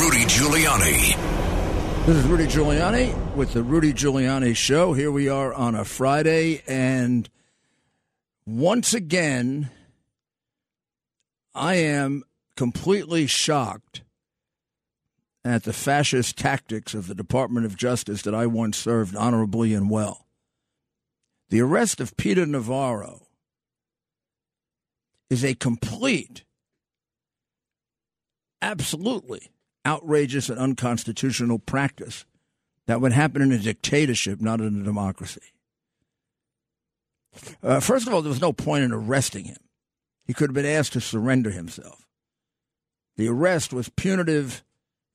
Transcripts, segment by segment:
Rudy Giuliani. This is Rudy Giuliani with the Rudy Giuliani Show. Here we are on a Friday, and once again, I am completely shocked at the fascist tactics of the Department of Justice that I once served honorably and well. The arrest of Peter Navarro is a complete, absolutely outrageous and unconstitutional practice that would happen in a dictatorship, not in a democracy. Uh, first of all, there was no point in arresting him. He could have been asked to surrender himself. The arrest was punitive,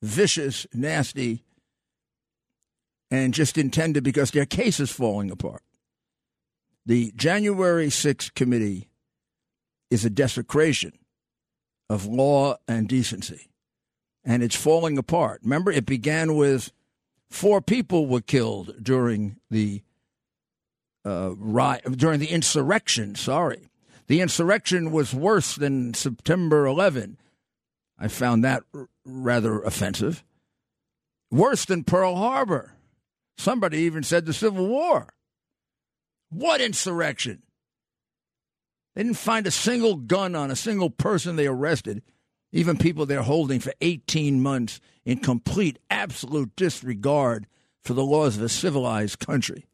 vicious, nasty, and just intended because their case is falling apart. The January 6th committee is a desecration of law and decency and it's falling apart. Remember, it began with four people were killed during the uh, riot, during the insurrection. Sorry, the insurrection was worse than September 11. I found that r- rather offensive. Worse than Pearl Harbor. Somebody even said the Civil War. What insurrection? They didn't find a single gun on a single person they arrested even people they're holding for 18 months in complete, absolute disregard for the laws of a civilized country.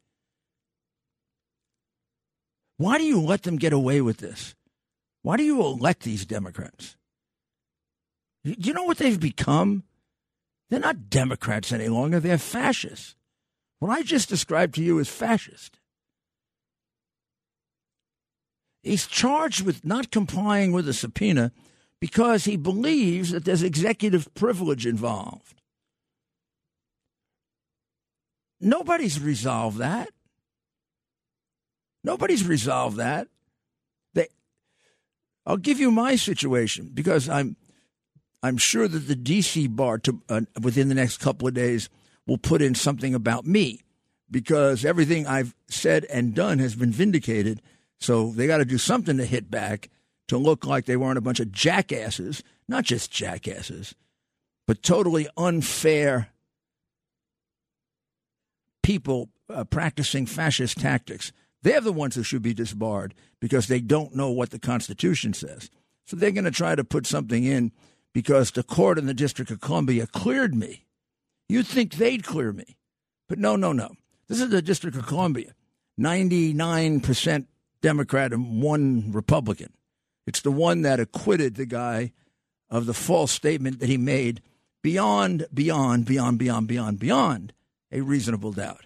Why do you let them get away with this? Why do you elect these Democrats? Do you know what they've become? They're not Democrats any longer, they're fascists. What I just described to you is fascist. He's charged with not complying with a subpoena because he believes that there's executive privilege involved. Nobody's resolved that. Nobody's resolved that. They, I'll give you my situation because I'm, I'm sure that the DC bar to, uh, within the next couple of days will put in something about me because everything I've said and done has been vindicated. So they got to do something to hit back to look like they weren't a bunch of jackasses, not just jackasses, but totally unfair people uh, practicing fascist tactics. They're the ones who should be disbarred because they don't know what the Constitution says. So they're going to try to put something in because the court in the District of Columbia cleared me. You'd think they'd clear me. But no, no, no. This is the District of Columbia 99% Democrat and one Republican. It's the one that acquitted the guy of the false statement that he made beyond, beyond, beyond, beyond, beyond, beyond a reasonable doubt.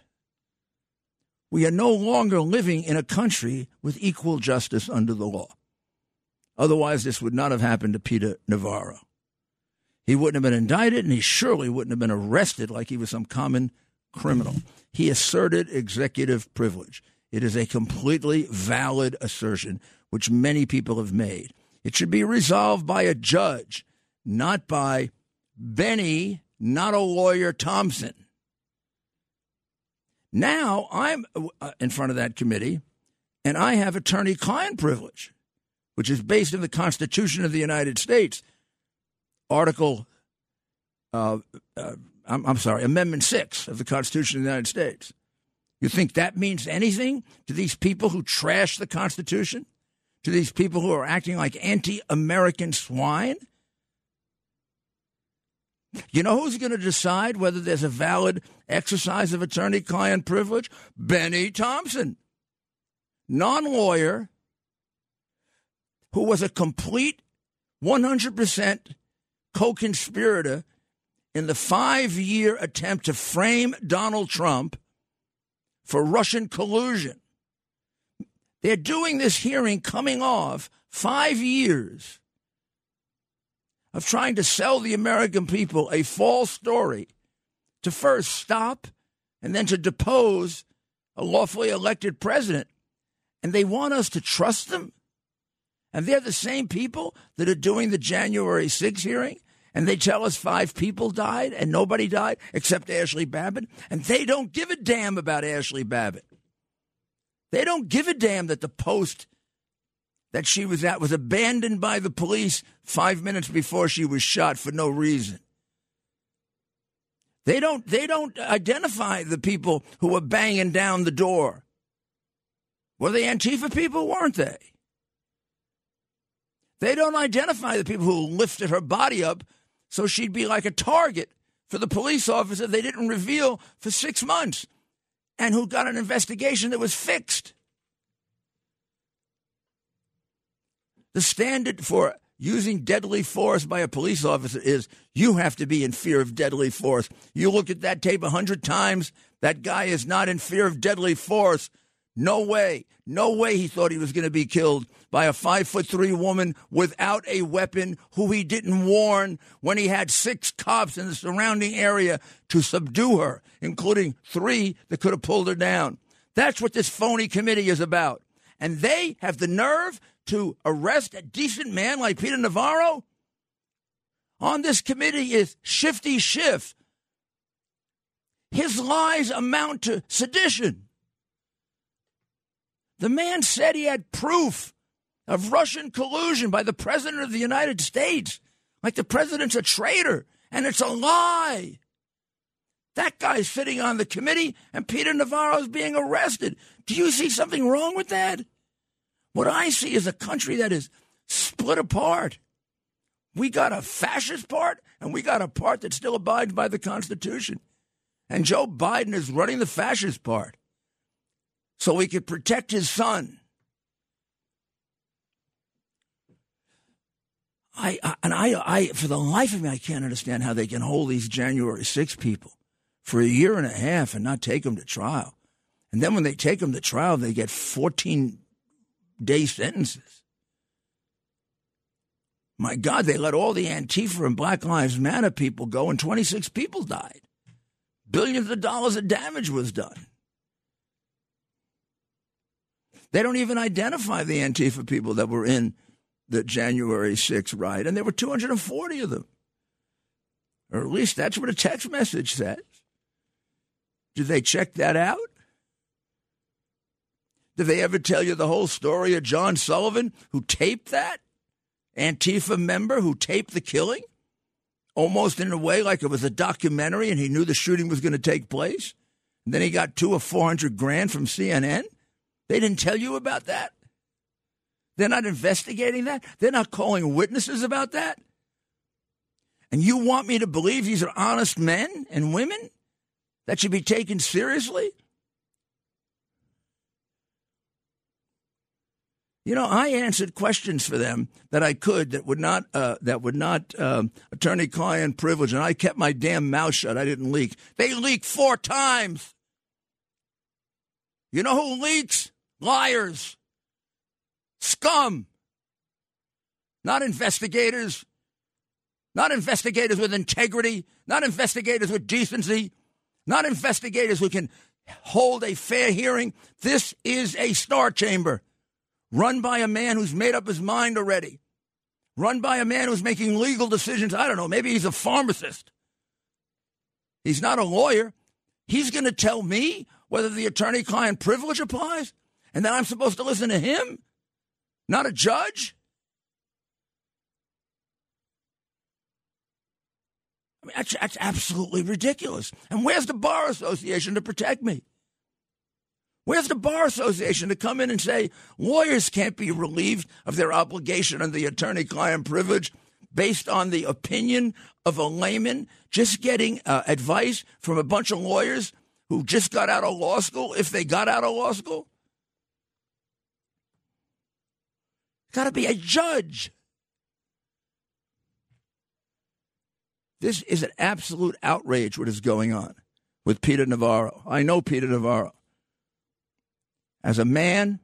We are no longer living in a country with equal justice under the law. Otherwise, this would not have happened to Peter Navarro. He wouldn't have been indicted, and he surely wouldn't have been arrested like he was some common criminal. He asserted executive privilege. It is a completely valid assertion which many people have made. It should be resolved by a judge, not by Bennie, not a lawyer Thompson. Now I'm uh, in front of that committee, and I have attorney client privilege, which is based in the Constitution of the United States, Article, uh, uh, I'm, I'm sorry, Amendment 6 of the Constitution of the United States. You think that means anything to these people who trash the Constitution? To these people who are acting like anti American swine? You know who's going to decide whether there's a valid exercise of attorney client privilege? Bennie Thompson, non lawyer, who was a complete 100% co conspirator in the five year attempt to frame Donald Trump for Russian collusion. They're doing this hearing coming off five years of trying to sell the American people a false story to first stop and then to depose a lawfully elected president. And they want us to trust them? And they're the same people that are doing the January 6 hearing? And they tell us five people died and nobody died except Ashley Babbitt? And they don't give a damn about Ashley Babbitt. They don't give a damn that the post that she was at was abandoned by the police five minutes before she was shot for no reason. They don't they don't identify the people who were banging down the door. Were they Antifa people? Weren't they? They don't identify the people who lifted her body up so she'd be like a target for the police officer they didn't reveal for six months and who got an investigation that was fixed. The standard for using deadly force by a police officer is you have to be in fear of deadly force. You look at that tape a hundred times, that guy is not in fear of deadly force. No way, no way he thought he was going to be killed by a five foot three woman without a weapon who he didn't warn when he had six cops in the surrounding area to subdue her, including three that could have pulled her down. That's what this phony committee is about. And they have the nerve to arrest a decent man like Peter Navarro? On this committee is Shifty Schiff. His lies amount to sedition. The man said he had proof of Russian collusion by the President of the United States, like the President's a traitor, and it's a lie. That guy's sitting on the committee, and Peter Navarro's being arrested. Do you see something wrong with that? What I see is a country that is split apart. We got a fascist part, and we got a part that still abides by the Constitution. And Joe Biden is running the fascist part so he could protect his son. I, I, and I, I, for the life of me, I can't understand how they can hold these January 6 people for a year and a half and not take them to trial. And then when they take them to trial, they get 14 day sentences. My God, they let all the Antifa and Black Lives Matter people go, and 26 people died. Billions of dollars of damage was done. They don't even identify the Antifa people that were in the January 6th riot, and there were 240 of them. Or at least that's what a text message says. Did they check that out? Did they ever tell you the whole story of John Sullivan who taped that? Antifa member who taped the killing? Almost in a way like it was a documentary and he knew the shooting was going to take place? And then he got two or four hundred grand from CNN? They didn't tell you about that? They're not investigating that? They're not calling witnesses about that? And you want me to believe these are honest men and women that should be taken seriously? You know, I answered questions for them that I could that would not uh, that would not uh, attorney-client privilege, and I kept my damn mouth shut. I didn't leak. They leaked four times. You know who leaks? Liars, scum, not investigators, not investigators with integrity, not investigators with decency, not investigators who can hold a fair hearing. This is a star chamber run by a man who's made up his mind already, run by a man who's making legal decisions. I don't know, maybe he's a pharmacist. He's not a lawyer. He's going to tell me whether the attorney client privilege applies, and then I'm supposed to listen to him, not a judge. I mean, that's, that's absolutely ridiculous. And where's the Bar Association to protect me? Where's the Bar Association to come in and say lawyers can't be relieved of their obligation under the attorney client privilege based on the opinion of a layman just getting uh, advice from a bunch of lawyers who just got out of law school, if they got out of law school? Got to be a judge. This is an absolute outrage what is going on with Peter Navarro. I know Peter Navarro. As a man,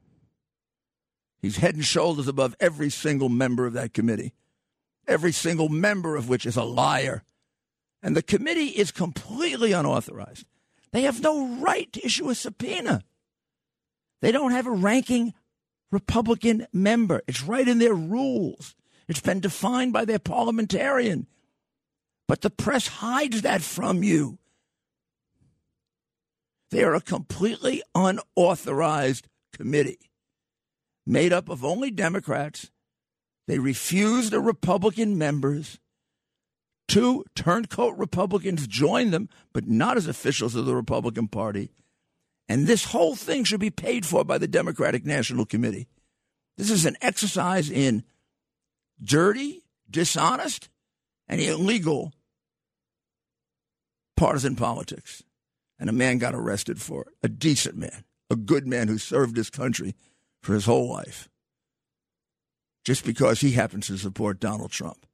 he's head and shoulders above every single member of that committee, every single member of which is a liar. And the committee is completely unauthorized. They have no right to issue a subpoena. They don't have a ranking Republican member. It's right in their rules. It's been defined by their parliamentarian. But the press hides that from you. They are a completely unauthorized committee made up of only Democrats. They refuse the Republican members Two turncoat Republicans joined them, but not as officials of the Republican Party. And this whole thing should be paid for by the Democratic National Committee. This is an exercise in dirty, dishonest, and illegal partisan politics. And a man got arrested for it, a decent man, a good man who served his country for his whole life, just because he happens to support Donald Trump.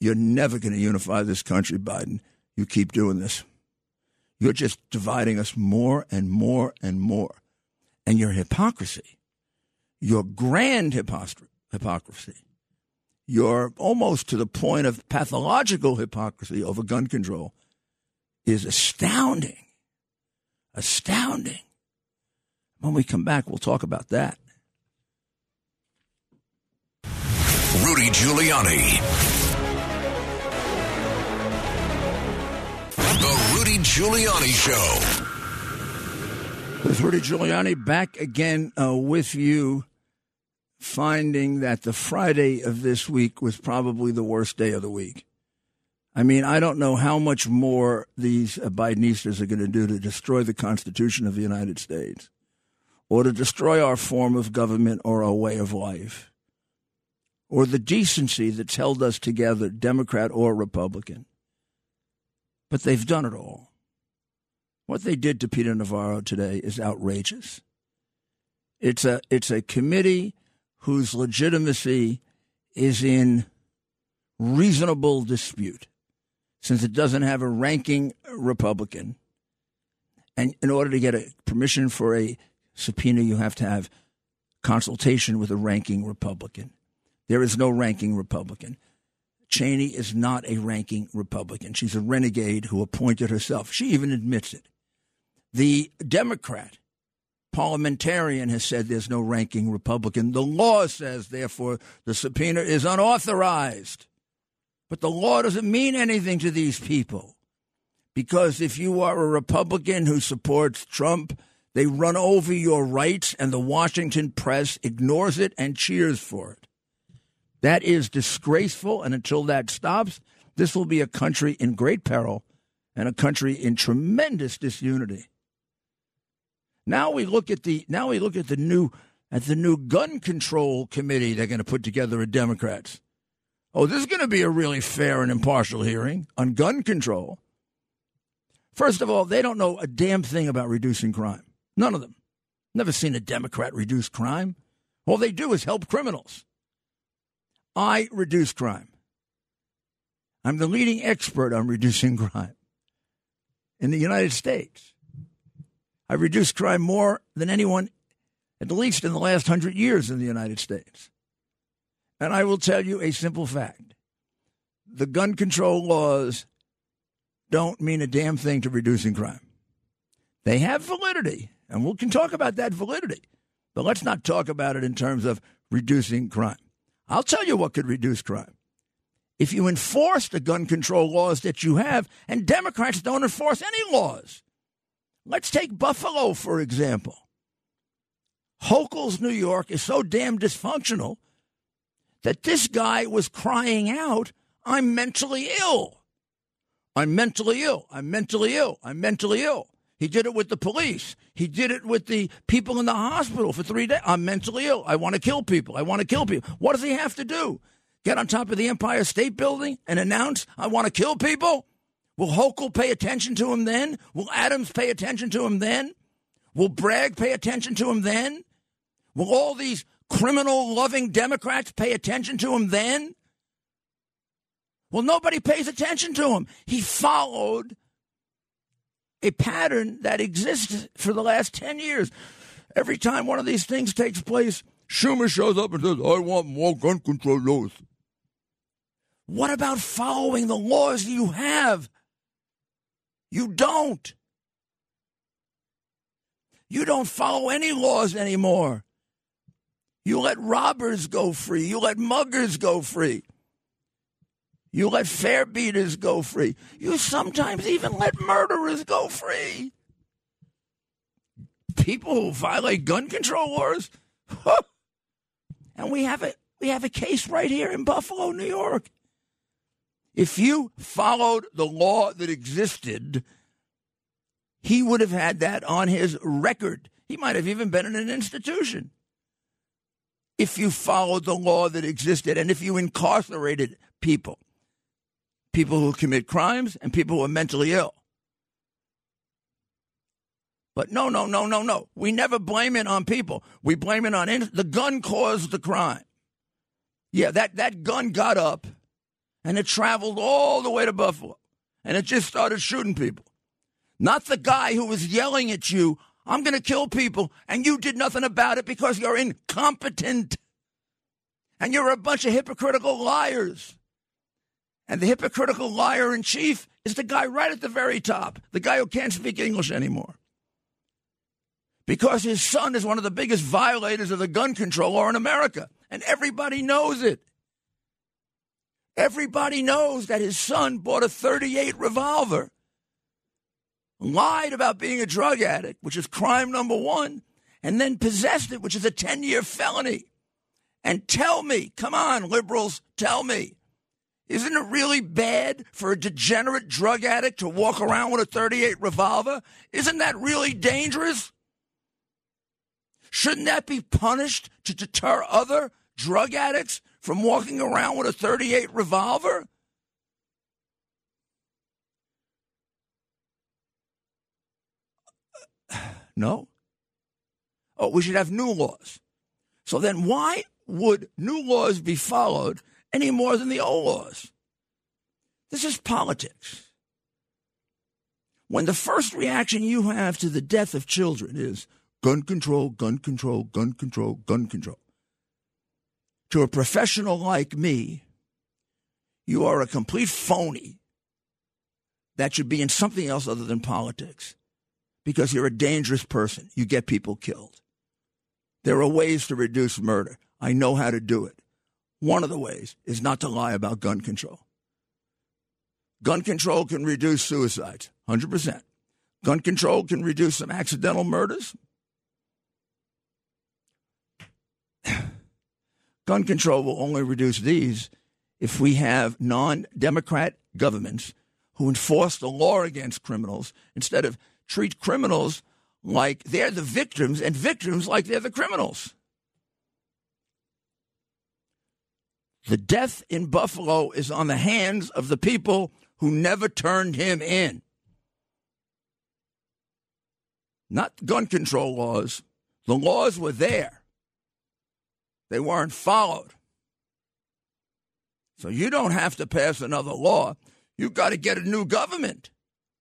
You're never going to unify this country, Biden. You keep doing this. You're just dividing us more and more and more. And your hypocrisy, your grand hypocrisy, your almost to the point of pathological hypocrisy over gun control is astounding. Astounding. When we come back, we'll talk about that. Rudy Giuliani. Giuliani Show. With Rudy Giuliani back again uh, with you, finding that the Friday of this week was probably the worst day of the week. I mean, I don't know how much more these uh, Bidenistas are going to do to destroy the Constitution of the United States or to destroy our form of government or our way of life or the decency that's held us together, Democrat or Republican. But they've done it all. What they did to Peter Navarro today is outrageous. It's a it's a committee whose legitimacy is in reasonable dispute since it doesn't have a ranking Republican. And in order to get a permission for a subpoena, you have to have consultation with a ranking Republican. There is no ranking Republican. Cheney is not a ranking Republican. She's a renegade who appointed herself. She even admits it. The Democrat parliamentarian has said there's no ranking Republican. The law says, therefore, the subpoena is unauthorized. But the law doesn't mean anything to these people. Because if you are a Republican who supports Trump, they run over your rights, and the Washington press ignores it and cheers for it. That is disgraceful, and until that stops, this will be a country in great peril and a country in tremendous disunity. Now we look at the now we look at the new at the new gun control committee they're going to put together with Democrats. Oh, this is going to be a really fair and impartial hearing on gun control. First of all, they don't know a damn thing about reducing crime. None of them. Never seen a Democrat reduce crime. All they do is help criminals. I reduce crime. I'm the leading expert on reducing crime in the United States. I've reduced crime more than anyone, at least in the last hundred years in the United States. And I will tell you a simple fact the gun control laws don't mean a damn thing to reducing crime. They have validity, and we can talk about that validity, but let's not talk about it in terms of reducing crime. I'll tell you what could reduce crime. If you enforce the gun control laws that you have, and Democrats don't enforce any laws. Let's take Buffalo, for example. Hochul's, New York is so damn dysfunctional that this guy was crying out, I'm mentally ill. I'm mentally ill. I'm mentally ill. I'm mentally ill. He did it with the police. He did it with the people in the hospital for three days. I'm mentally ill. I want to kill people. I want to kill people. What does he have to do? Get on top of the Empire State Building and announce, I want to kill people? Will Hochul pay attention to him then? Will Adams pay attention to him then? Will Bragg pay attention to him then? Will all these criminal loving Democrats pay attention to him then? Well, nobody pays attention to him. He followed a pattern that exists for the last 10 years. Every time one of these things takes place, Schumer shows up and says, I want more gun control laws. What about following the laws you have? You don't. You don't follow any laws anymore. You let robbers go free. You let muggers go free. You let fare beaters go free. You sometimes even let murderers go free. People who violate gun control laws. And we have a we have a case right here in Buffalo, New York. If you followed the law that existed, he would have had that on his record. He might have even been in an institution. If you followed the law that existed and if you incarcerated people, people who commit crimes and people who are mentally ill. But no, no, no, no, no. We never blame it on people. We blame it on in- the gun caused the crime. Yeah, that, that gun got up and it traveled all the way to Buffalo and it just started shooting people. Not the guy who was yelling at you, I'm going to kill people, and you did nothing about it because you're incompetent. And you're a bunch of hypocritical liars. And the hypocritical liar in chief is the guy right at the very top, the guy who can't speak English anymore because his son is one of the biggest violators of the gun control law in America. And everybody knows it. Everybody knows that his son bought a 38 revolver, lied about being a drug addict, which is crime number one, and then possessed it, which is a 10 year felony. And tell me, come on, liberals, tell me, isn't it really bad for a degenerate drug addict to walk around with a 38 revolver? Isn't that really dangerous? Shouldn't that be punished to deter other drug addicts from walking around with a 38 revolver? No. Oh, we should have new laws. So then why would new laws be followed any more than the old laws? This is politics. When the first reaction you have to the death of children is, gun control, gun control, gun control, gun control. To a professional like me, you are a complete phony that should be in something else other than politics because you're a dangerous person. You get people killed. There are ways to reduce murder. I know how to do it. One of the ways is not to lie about gun control. Gun control can reduce suicides, 100%. Gun control can reduce some accidental murders, gun control will only reduce these if we have non Democrat governments who enforce the law against criminals instead of treat criminals like they're the victims and victims like they're the criminals. The death in Buffalo is on the hands of the people who never turned him in. Not gun control laws. The laws were there. They weren't followed. So you don't have to pass another law. You've got to get a new government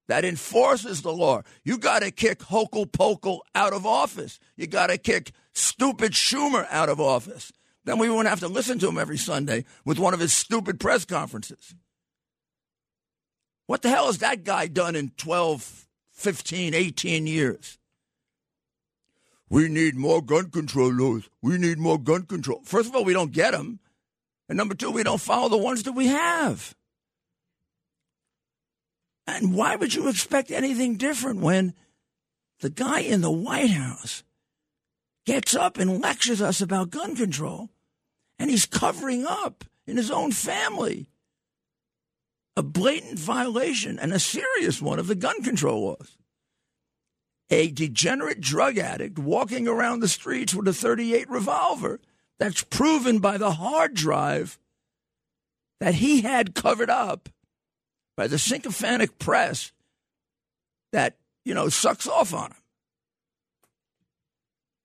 that enforces the law. You got to kick Hochul Pokel out of office. You got to kick stupid Schumer out of office. Then we wouldn't have to listen to him every Sunday with one of his stupid press conferences. What the hell has that guy done in 12, 15, 18 years? We need more gun control laws. We need more gun control. First of all, we don't get them. And number two, we don't follow the ones that we have. And why would you expect anything different when the guy in the White House gets up and lectures us about gun control and he's covering up in his own family a blatant violation and a serious one of the gun control laws? A degenerate drug addict walking around the streets with a 38 revolver that's proven by the hard drive that he had covered up by the sycophantic press that, you know, sucks off on him.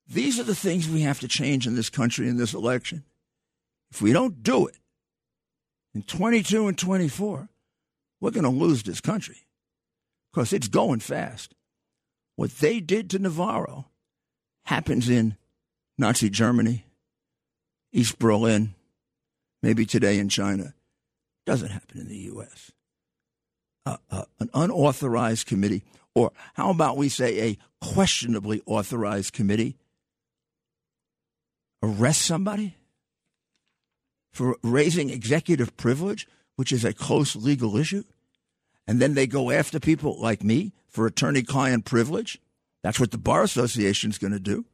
These are the things we have to change in this country in this election. If we don't do it in 22 and 24, we're going to lose this country because it's going fast. What they did to Navarro happens in Nazi Germany, East Berlin, maybe today in China. Doesn't happen in the U.S. Uh, uh, an unauthorized committee, or how about we say a questionably authorized committee, arrest somebody for raising executive privilege, which is a close legal issue? And then they go after people like me for attorney client privilege. That's what the Bar Association is going to do.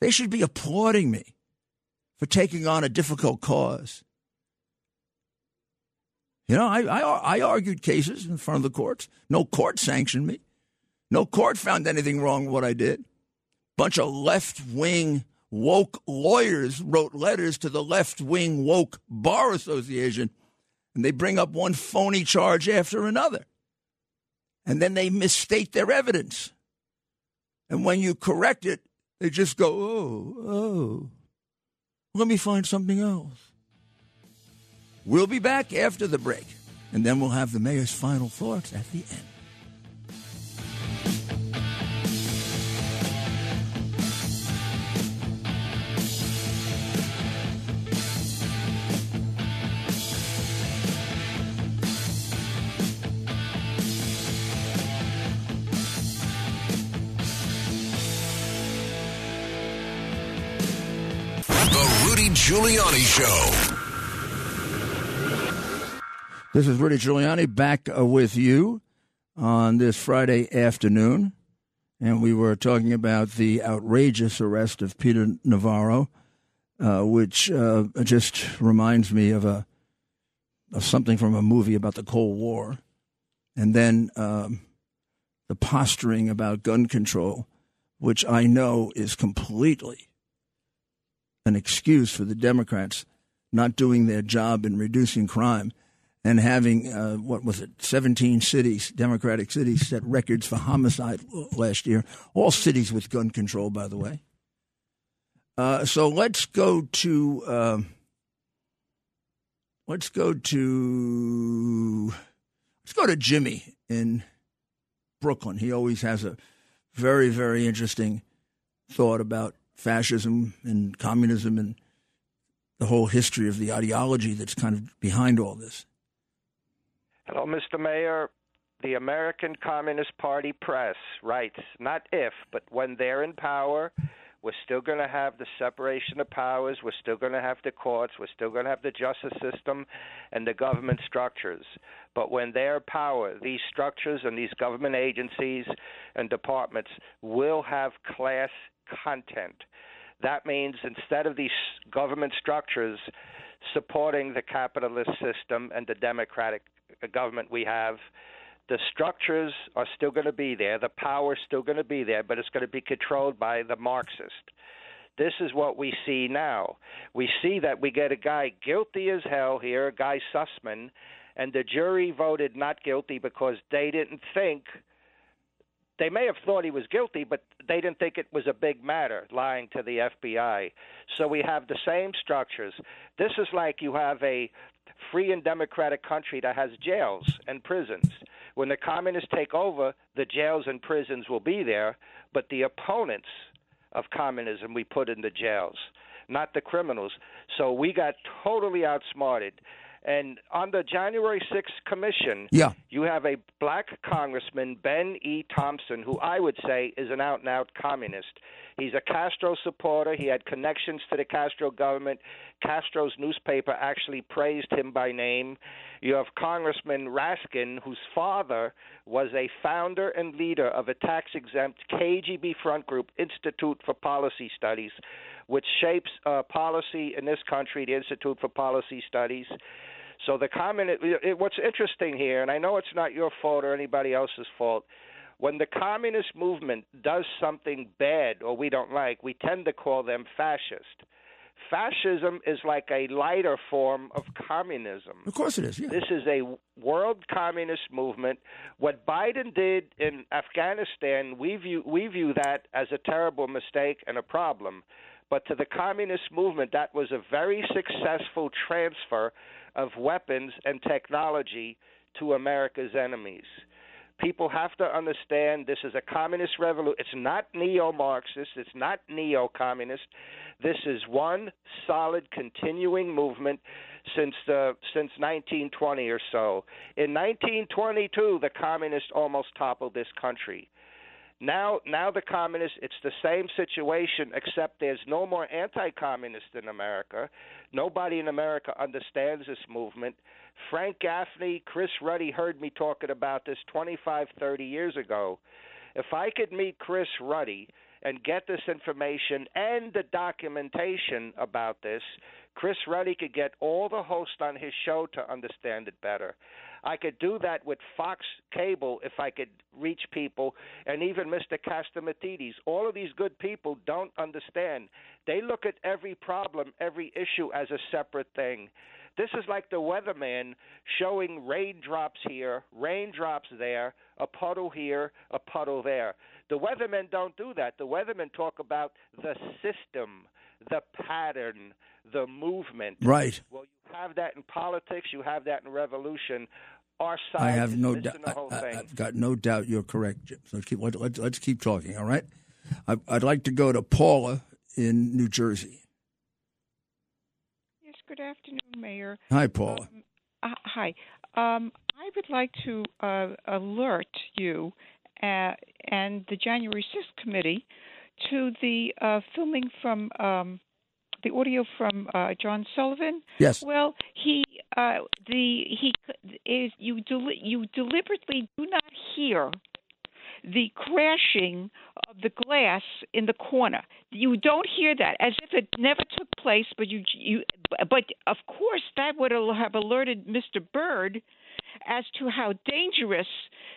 They should be applauding me for taking on a difficult cause. You know, I, I, I argued cases in front of the courts. No court sanctioned me. No court found anything wrong with what I did. Bunch of left wing woke lawyers wrote letters to the left wing woke bar association, and they bring up one phony charge after another. And then they misstate their evidence. And when you correct it, they just go, oh, oh, let me find something else. We'll be back after the break, and then we'll have the mayor's final thoughts at the end. Giuliani Show. This is Rudy Giuliani back uh, with you on this Friday afternoon. And we were talking about the outrageous arrest of Peter Navarro, uh, which uh, just reminds me of a of something from a movie about the Cold War. And then um, the posturing about gun control, which I know is completely an excuse for the Democrats not doing their job in reducing crime and having uh, what was it, 17 cities, Democratic cities, set records for homicide last year. All cities with gun control, by the way. Uh, so let's go to uh, let's go to let's go to Jimmy in Brooklyn. He always has a very very interesting thought about fascism and communism and the whole history of the ideology that's kind of behind all this. Hello, Mr. Mayor. The American Communist Party press writes not if, but when they're in power, we're still going to have the separation of powers. We're still going to have the courts. We're still going to have the justice system and the government structures. But when they're power, these structures and these government agencies and departments will have class content. That means instead of these government structures supporting the capitalist system and the democratic government we have, the structures are still going to be there, the power is still going to be there, but it's going to be controlled by the Marxist. This is what we see now. We see that we get a guy guilty as hell here, a guy Sussmann, and the jury voted not guilty because they didn't think they may have thought he was guilty, but they didn't think it was a big matter lying to the FBI. So we have the same structures. This is like you have a free and democratic country that has jails and prisons. When the communists take over, the jails and prisons will be there, but the opponents of communism we put in the jails, not the criminals. So we got totally outsmarted. And on the January 6th commission, yeah. you have a black congressman, Ben E. Thompson, who I would say is an out and out communist. He's a Castro supporter. He had connections to the Castro government. Castro's newspaper actually praised him by name. You have Congressman Raskin, whose father was a founder and leader of a tax exempt KGB front group, Institute for Policy Studies, which shapes uh, policy in this country, the Institute for Policy Studies. So the comment, what's interesting here, and I know it's not your fault or anybody else's fault, when the communist movement does something bad or we don't like, we tend to call them fascist. Fascism is like a lighter form of communism. Of course it is. Yeah. This is a world communist movement. What Biden did in Afghanistan, we view we view that as a terrible mistake and a problem. But to the communist movement, that was a very successful transfer of weapons and technology to America's enemies. People have to understand this is a communist revolution. It's not neo Marxist, it's not neo communist. This is one solid continuing movement since the since 1920 or so. In 1922, the communists almost toppled this country. Now, now the communists, it's the same situation, except there's no more anti-communist in America. Nobody in America understands this movement. Frank Gaffney, Chris Ruddy heard me talking about this 25, 30 years ago. If I could meet Chris Ruddy and get this information and the documentation about this, Chris Ruddy could get all the hosts on his show to understand it better. I could do that with Fox Cable if I could reach people, and even Mr. Catsimatidis. All of these good people don't understand. They look at every problem, every issue as a separate thing. This is like the weatherman showing raindrops here, raindrops there, a puddle here, a puddle there. The weathermen don't do that. The weathermen talk about the system, the pattern, the movement. Right. Well, you have that in politics. You have that in revolution. Our side I have is no doubt. I, have got no doubt you're correct, Jim. So let's keep let, let, let's keep talking. All right. I, I'd like to go to Paula in New Jersey. Yes, good afternoon, Mayor. Hi, Paula. Um, uh, hi. Um, I would like to uh, alert you uh, and the January 6th committee to the uh, filming from um, the audio from uh, John Sullivan. yes. Well, he uh, the he is you deli- you deliberately do not hear the crashing of the glass in the corner. You don't hear that as if it never took place, but you you but of course that would have alerted Mr. Byrd as to how dangerous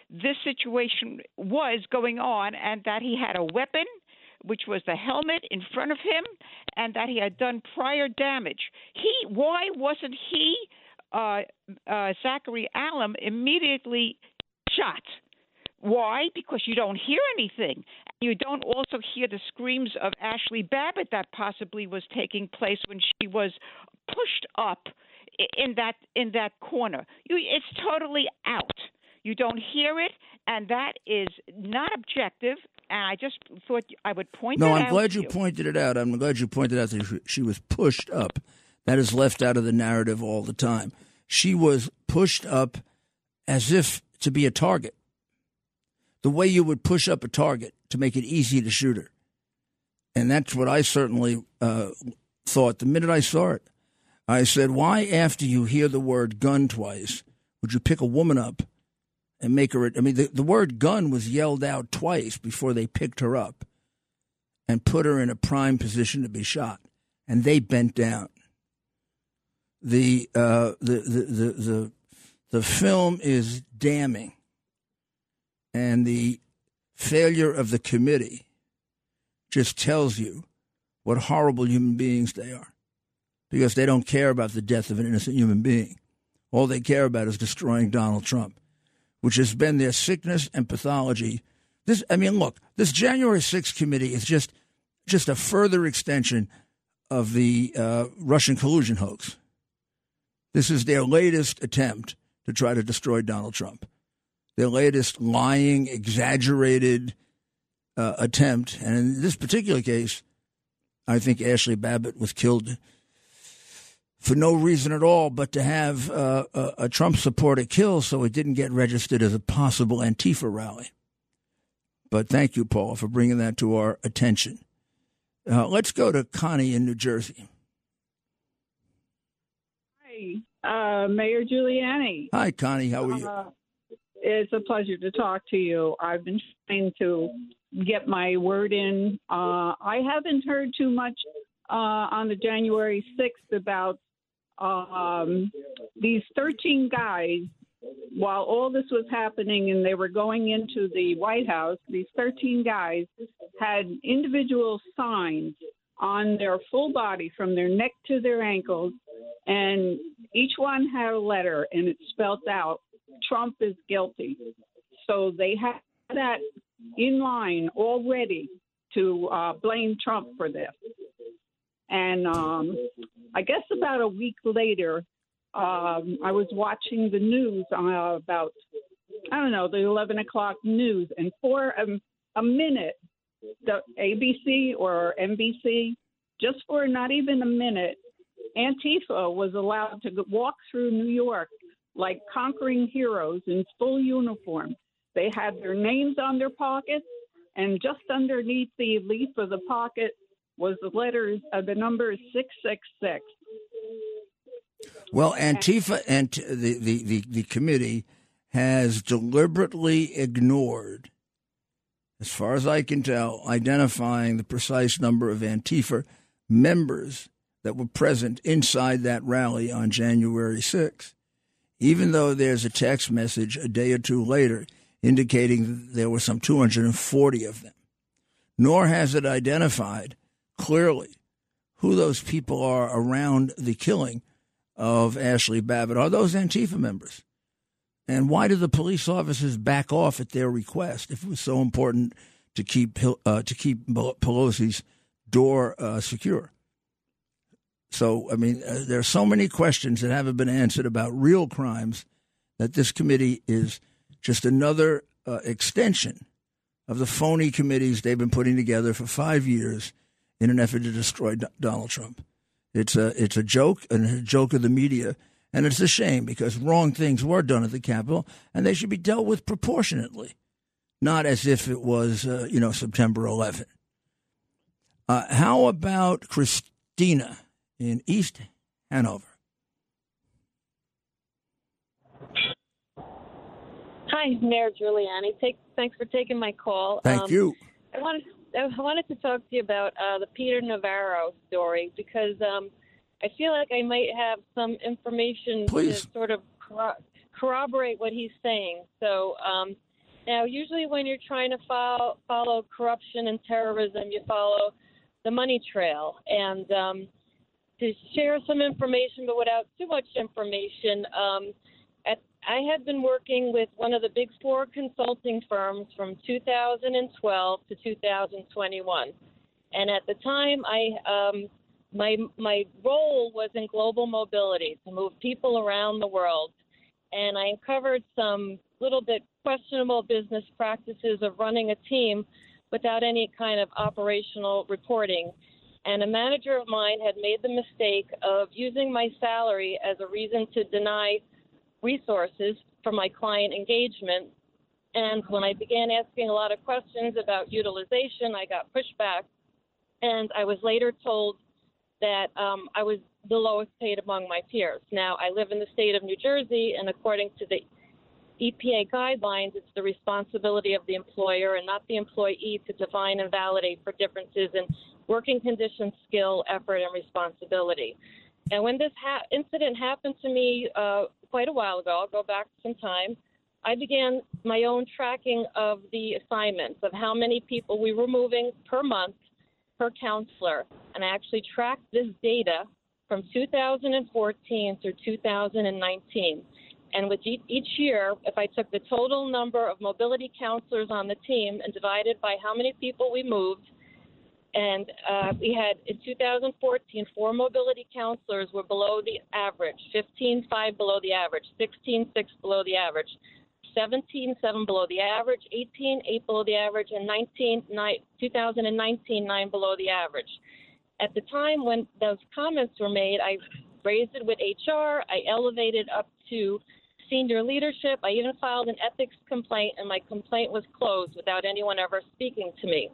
this situation was going on and that he had a weapon which was the helmet in front of him and that he had done prior damage. He why wasn't he uh, uh, Zachary Alam immediately shot? Why? Because you don't hear anything. You don't also hear the screams of Ashley Babbitt that possibly was taking place when she was pushed up in that in that corner. You, it's totally out. You don't hear it, and that is not objective. And I just thought I would point. No, I'm glad to you pointed it out. I'm glad you pointed out that she- she was pushed up. That is left out of the narrative all the time. She was pushed up as if to be a target. The way you would push up a target to make it easy to shoot her. And that's what I certainly uh, thought the minute I saw it. I said, why, after you hear the word gun twice, would you pick a woman up and make her? I mean, the, the word gun was yelled out twice before they picked her up and put her in a prime position to be shot. And they bent down. The, uh, the, the, the, the, the film is damning. And the failure of the committee just tells you what horrible human beings they are because they don't care about the death of an innocent human being. All they care about is destroying Donald Trump, which has been their sickness and pathology. This, I mean, look, this January 6th committee is just just a further extension of the uh, Russian collusion hoax. This is their latest attempt to try to destroy Donald Trump. Their latest lying, exaggerated uh, attempt. And in this particular case, I think Ashley Babbitt was killed for no reason at all but to have uh, a, a Trump supporter killed so it didn't get registered as a possible Antifa rally. But thank you, Paul, for bringing that to our attention. Uh, let's go to Connie in New Jersey. Hi, uh, Mayor Giuliani. Hi, Connie. How are you? Uh, it's a pleasure to talk to you. I've been trying to get my word in. Uh, I haven't heard too much uh, on the January 6th about um, these 13 guys. While all this was happening and they were going into the White House, these 13 guys had individual signs on their full body from their neck to their ankles, and each one had a letter and it spelled out Trump is guilty. So they had that in line already to uh, blame Trump for this. And um, I guess about a week later, um, I was watching the news uh, about, I don't know, the 11 o'clock news, and for a, a minute, the ABC or NBC, just for not even a minute, Antifa was allowed to walk through New York like conquering heroes in full uniform. They had their names on their pockets, and just underneath the leaf of the pocket was the letters of the number 666. Well, Antifa and the, the, the, the committee has deliberately ignored, as far as I can tell, identifying the precise number of Antifa members that were present inside that rally on January 6th, even though there's a text message a day or two later indicating there were some 240 of them. Nor has it identified clearly who those people are around the killing of Ashley Babbitt. Are those Antifa members? And why did the police officers back off at their request if it was so important to keep uh, to keep Pelosi's door uh, secure? So, I mean, uh, there are so many questions that haven't been answered about real crimes that this committee is just another uh, extension of the phony committees they've been putting together for five years in an effort to destroy D- Donald Trump. It's a it's a joke and a joke of the media, and it's a shame because wrong things were done at the Capitol, and they should be dealt with proportionately, not as if it was uh, you know September 11. Uh, how about Christina in East Hanover? Hi, Mayor Giuliani. Take, thanks for taking my call. Thank um, you. I wanted I wanted to talk to you about uh, the Peter Navarro story because um, I feel like I might have some information Please. to sort of corro- corroborate what he's saying. So um, now, usually when you're trying to follow, follow corruption and terrorism, you follow the money trail. And um, to share some information, but without too much information, um, I had been working with one of the big four consulting firms from 2012 to 2021, and at the time, I um, my my role was in global mobility to move people around the world, and I uncovered some little bit questionable business practices of running a team without any kind of operational reporting. And a manager of mine had made the mistake of using my salary as a reason to deny resources for my client engagement. And when I began asking a lot of questions about utilization, I got pushback. And I was later told that um, I was the lowest paid among my peers. Now, I live in the state of New Jersey, and according to the EPA guidelines, it's the responsibility of the employer and not the employee to define and validate for differences in working conditions, skill, effort, and responsibility. And when this ha- incident happened to me uh, quite a while ago, I'll go back some time, I began my own tracking of the assignments of how many people we were moving per month per counselor. And I actually tracked this data from 2014 through 2019. And with each year, if I took the total number of mobility counselors on the team and divided by how many people we moved, and uh, we had in 2014 four mobility counselors were below the average 15 5 below the average 16 6 below the average 17 7 below the average 18 8 below the average and 19 9, 2019 9 below the average. At the time when those comments were made i raised it with hr i elevated up to senior leadership i even filed an ethics complaint and my complaint was closed without anyone ever speaking to me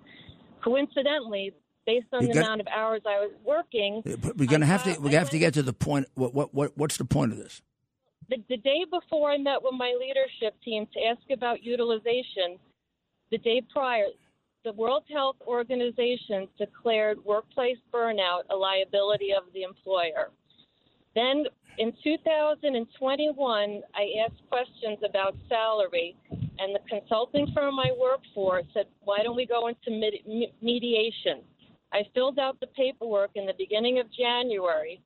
coincidentally, based on You the got- amount of hours I was working, We're going to I have to. We have to get to the point. What, what, what, what's the point of this? the, the day before I met with my leadership team to ask about utilization, the day prior, the World Health Organization declared workplace burnout a liability of the employer. Then in 2021, I asked questions about salary, and the consulting firm I worked for said, Why don't we go into med- mediation? I filled out the paperwork in the beginning of January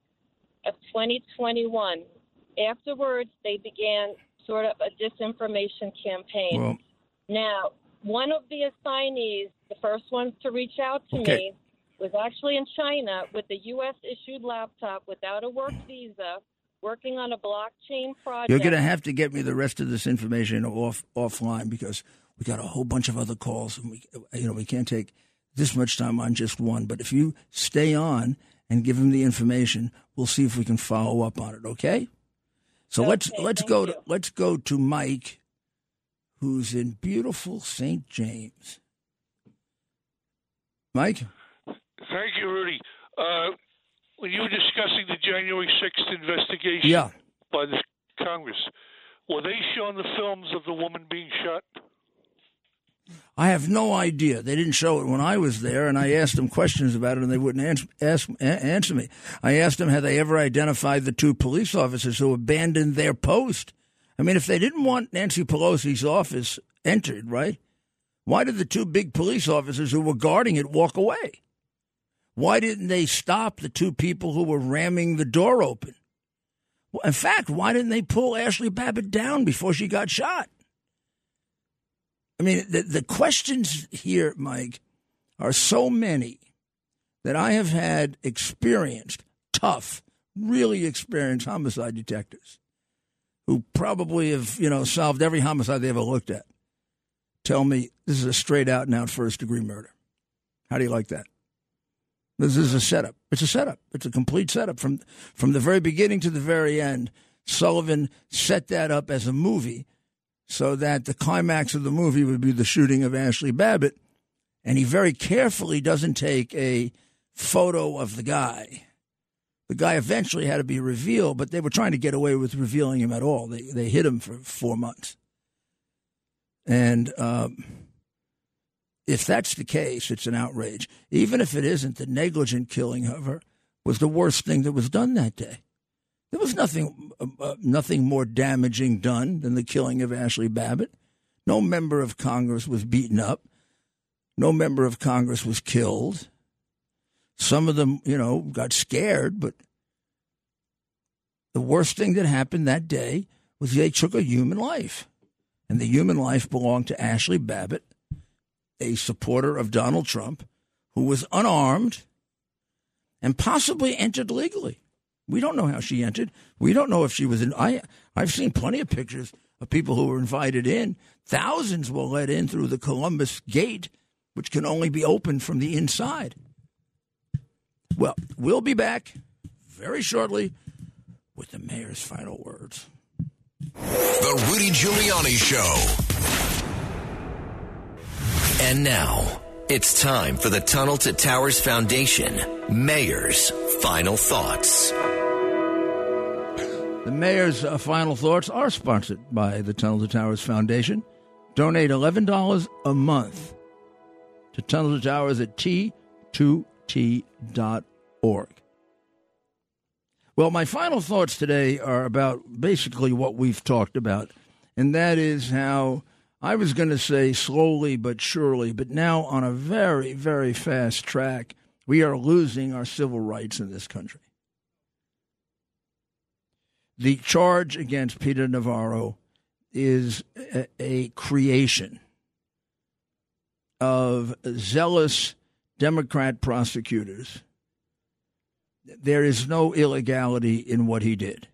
of 2021. Afterwards, they began sort of a disinformation campaign. Well, Now, one of the assignees, the first ones to reach out to Okay. me, was actually in China with a U.S. issued laptop without a work visa, working on a blockchain project. you're going to have to get me the rest of this information off offline because we got a whole bunch of other calls, and we, you know, we can't take this much time on just one. But if you stay on and give him the information, we'll see if we can follow up on it. Okay. So let's let's thank go you. to let's go to Mike, who's in beautiful St. James. Mike. Thank you, Rudy. Uh, when you were discussing the January 6th investigation Yeah. by the Congress, were they shown the films of the woman being shot? I have no idea. They didn't show it when I was there, and I asked them questions about it, and they wouldn't answer, ask, answer me. I asked them, had they ever identified the two police officers who abandoned their post? I mean, if they didn't want Nancy Pelosi's office entered, right? Why did the two big police officers who were guarding it walk away? Why didn't they stop the two people who were ramming the door open? In fact, why didn't they pull Ashley Babbitt down before she got shot? I mean, the, the questions here, Mike, are so many that I have had experienced, tough, really experienced homicide detectives who probably have, you know, solved every homicide they ever looked at tell me this is a straight out and out first degree murder. How do you like that? This is a setup. It's a setup. It's a complete setup from from the very beginning to the very end. Sullivan set that up as a movie so that the climax of the movie would be the shooting of Ashley Babbitt. And he very carefully doesn't take a photo of the guy. The guy eventually had to be revealed, but they were trying to get away with revealing him at all. They, they hid him for four months. And um, if that's the case, it's an outrage. Even if it isn't, the negligent killing of her was the worst thing that was done that day. There was nothing, uh, uh, nothing more damaging done than the killing of Ashley Babbitt. No member of Congress was beaten up. No member of Congress was killed. Some of them, you know, got scared, but the worst thing that happened that day was they took a human life. And the human life belonged to Ashley Babbitt, a supporter of Donald Trump, who was unarmed and possibly entered legally. We don't know how she entered. We don't know if she was in. I I've seen plenty of pictures of people who were invited in. Thousands were let in through the Columbus Gate, which can only be opened from the inside. Well, we'll be back very shortly with the mayor's final words. The Rudy Giuliani Show. And now it's time for the Tunnel to Towers Foundation Mayor's Final Thoughts. The mayor's uh, final thoughts are sponsored by the Tunnel to Towers Foundation. Donate $11 a month to Tunnel to Towers at t2t.org. Well, my final thoughts today are about basically what we've talked about, and that is how I was going to say slowly but surely, but now on a very, very fast track, we are losing our civil rights in this country. The charge against Peter Navarro is a, a creation of zealous Democrat prosecutors. There is no illegality in what he did.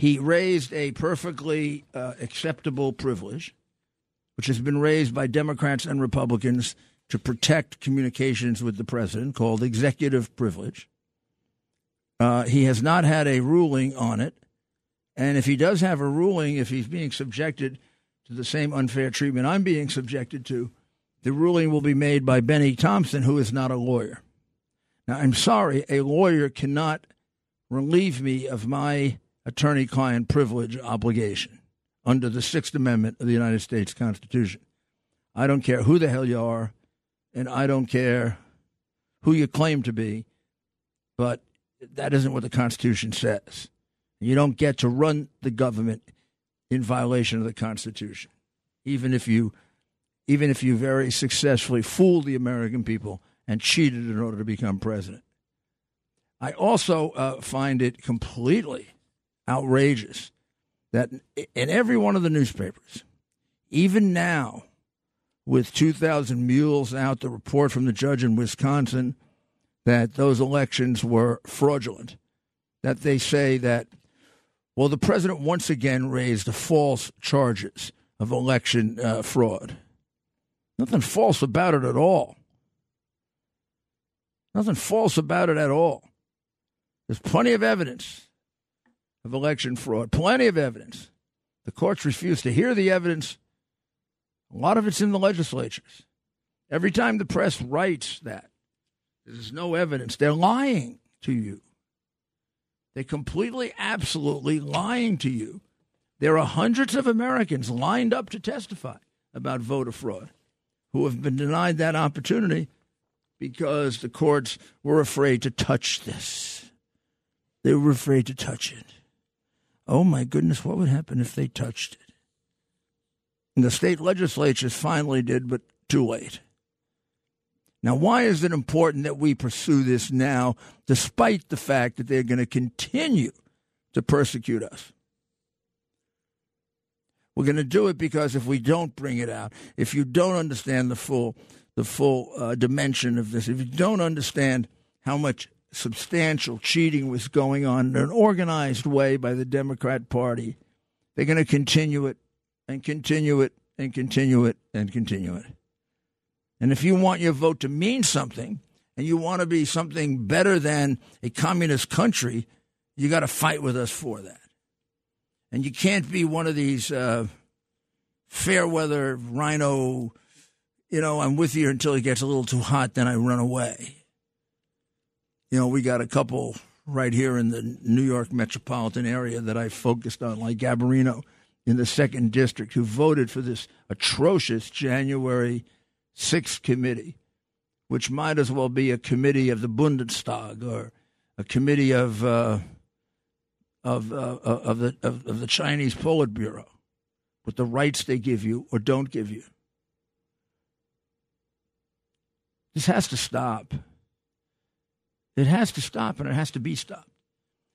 He raised a perfectly uh, acceptable privilege, which has been raised by Democrats and Republicans to protect communications with the president, called executive privilege. Uh, he has not had a ruling on it. And if he does have a ruling, if he's being subjected to the same unfair treatment I'm being subjected to, the ruling will be made by Bennie Thompson, who is not a lawyer. Now, I'm sorry, a lawyer cannot relieve me of my attorney client privilege obligation under the Sixth Amendment of the United States Constitution. I don't care who the hell you are, and I don't care who you claim to be, but that isn't what the Constitution says. You don't get to run the government in violation of the Constitution, even if you, even if you very successfully fooled the American people and cheated in order to become president. I also uh, find it completely outrageous that in every one of the newspapers, even now, with 2,000 mules out, the report from the judge in Wisconsin that those elections were fraudulent, that they say that, well, the president once again raised false charges of election uh, fraud. Nothing false about it at all. Nothing false about it at all. There's plenty of evidence of election fraud, plenty of evidence. The courts refuse to hear the evidence. A lot of it's in the legislatures. Every time the press writes that, there's no evidence. They're lying to you. They're completely, absolutely lying to you. There are hundreds of Americans lined up to testify. about voter fraud, who have been denied that opportunity because the courts were afraid to touch this. They were afraid to touch it. Oh my goodness, what would happen if they touched it? And the state legislatures finally did, but too late. Now, why is it important that we pursue this now, despite the fact that they're going to continue to persecute us? We're going to do it because if we don't bring it out, if you don't understand the full, the full uh, dimension of this, if you don't understand how much substantial cheating was going on in an organized way by the Democrat Party, they're going to continue it and continue it and continue it and continue it. And if you want your vote to mean something and you want to be something better than a communist country, you got to fight with us for that. And you can't be one of these uh, fair weather RINO, you know, I'm with you until it gets a little too hot, then I run away. You know, we got a couple right here in the New York metropolitan area that I focused on, like Garbarino in the second district, who voted for this atrocious January 6th committee, which might as well be a committee of the Bundestag or a committee of uh, of, uh, of the of, of the Chinese Politburo, with the rights they give you or don't give you. This has to stop. It has to stop, and it has to be stopped.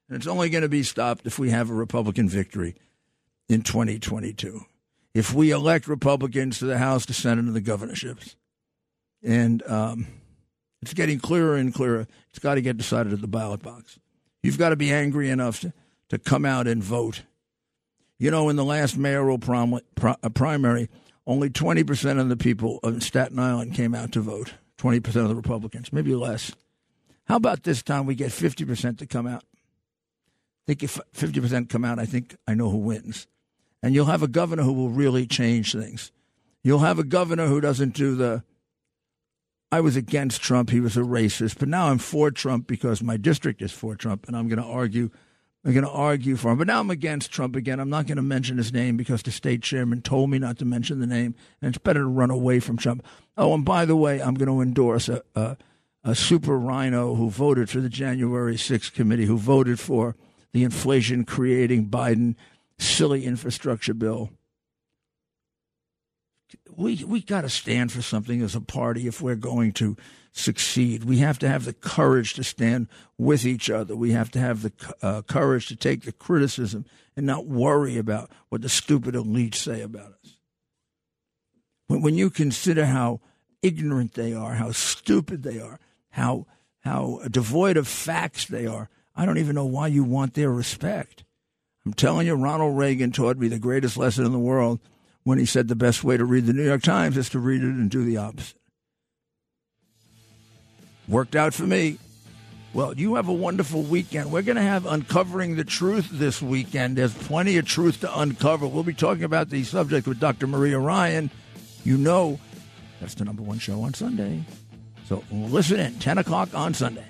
And it's only going to be stopped if we have a Republican victory in 2022. If we elect Republicans to the House, the Senate, and the governorships. And um, it's getting clearer and clearer. It's got to get decided at the ballot box. You've got to be angry enough to, to come out and vote. You know, in the last mayoral prom, uh, primary, only 20% of the people of Staten Island came out to vote. 20% of the Republicans, maybe less. How about this time we get 50% to come out? I think if 50% come out, I think I know who wins. And you'll have a governor who will really change things. You'll have a governor who doesn't do the, I was against Trump, he was a racist, but now I'm for Trump because my district is for Trump, and I'm going to argue. I'm going to argue for him. But now I'm against Trump again. I'm not going to mention his name because the state chairman told me not to mention the name, and it's better to run away from Trump. Oh, and by the way, I'm going to endorse a, a a super RINO who voted for the January 6th committee, who voted for the inflation creating Biden silly infrastructure bill. We we got to stand for something as a party if we're going to succeed. We have to have the courage to stand with each other. We have to have the uh, courage to take the criticism and not worry about what the stupid elites say about us. When, when you consider how ignorant they are, how stupid they are, how how devoid of facts they are. I don't even know why you want their respect. I'm telling you, Ronald Reagan taught me the greatest lesson in the world when he said the best way to read the New York Times is to read it and do the opposite. Worked out for me. Well, you have a wonderful weekend. We're going to have Uncovering the Truth this weekend. There's plenty of truth to uncover. We'll be talking about the subject with Dr. Maria Ryan. You know, that's the number one show on Sunday. So listen in, 10 o'clock on Sunday.